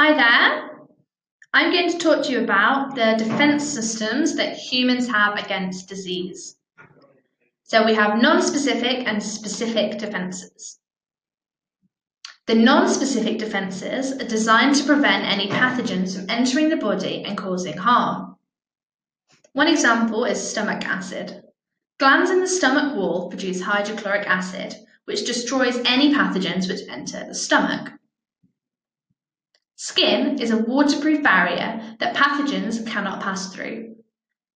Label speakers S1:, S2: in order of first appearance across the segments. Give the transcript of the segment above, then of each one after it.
S1: Hi there. I'm going to talk to you about the defense systems that humans have against disease. So we have non-specific and specific defenses. The non-specific defenses are designed to prevent any pathogens from entering the body and causing harm. One example is stomach acid. Glands in the stomach wall produce hydrochloric acid, which destroys any pathogens which enter the stomach. Skin is a waterproof barrier that pathogens cannot pass through.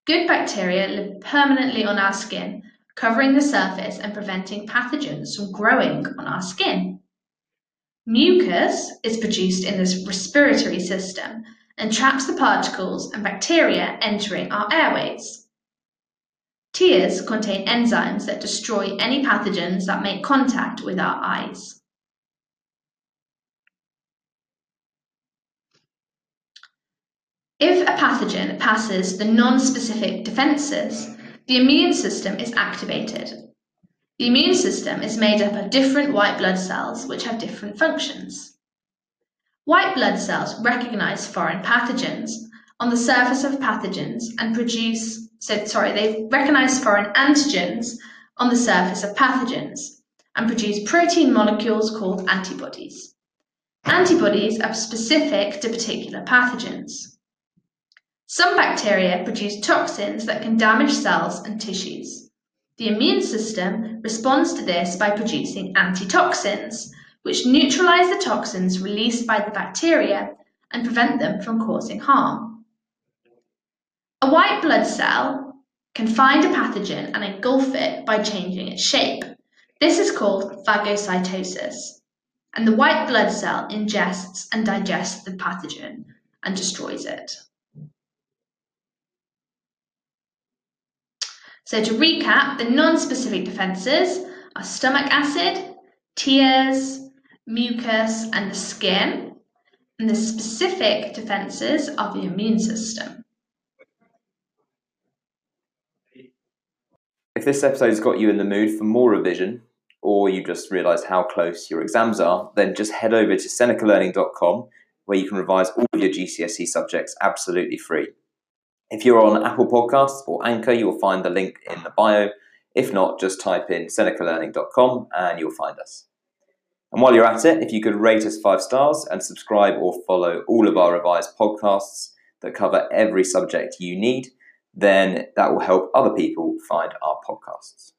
S1: Good bacteria live permanently on our skin, covering the surface and preventing pathogens from growing on our skin. Mucus is produced in the respiratory system and traps the particles and bacteria entering our airways. Tears contain enzymes that destroy any pathogens that make contact with our eyes. If a pathogen passes the non-specific defences, the immune system is activated. The immune system is made up of different white blood cells which have different functions. White blood cells recognize foreign pathogens on the surface of pathogens and produce, so sorry, they recognize foreign antigens on the surface of pathogens and produce protein molecules called antibodies. Antibodies are specific to particular pathogens. Some bacteria produce toxins that can damage cells and tissues. The immune system responds to this by producing antitoxins, which neutralize the toxins released by the bacteria and prevent them from causing harm. A white blood cell can find a pathogen and engulf it by changing its shape. This is called phagocytosis. And the white blood cell ingests and digests the pathogen and destroys it. So to recap, the non-specific defences are stomach acid, tears, mucus and the skin, and the specific defences are the immune system.
S2: If this episode has got you in the mood for more revision, or you just realised how close your exams are, then just head over to senecalearning.com where you can revise all of your GCSE subjects absolutely free. If you're on Apple Podcasts or Anchor, you'll find the link in the bio. If not, just type in senecalearning.com and you'll find us. And while you're at it, if you could rate us five stars and subscribe or follow all of our revised podcasts that cover every subject you need, then that will help other people find our podcasts.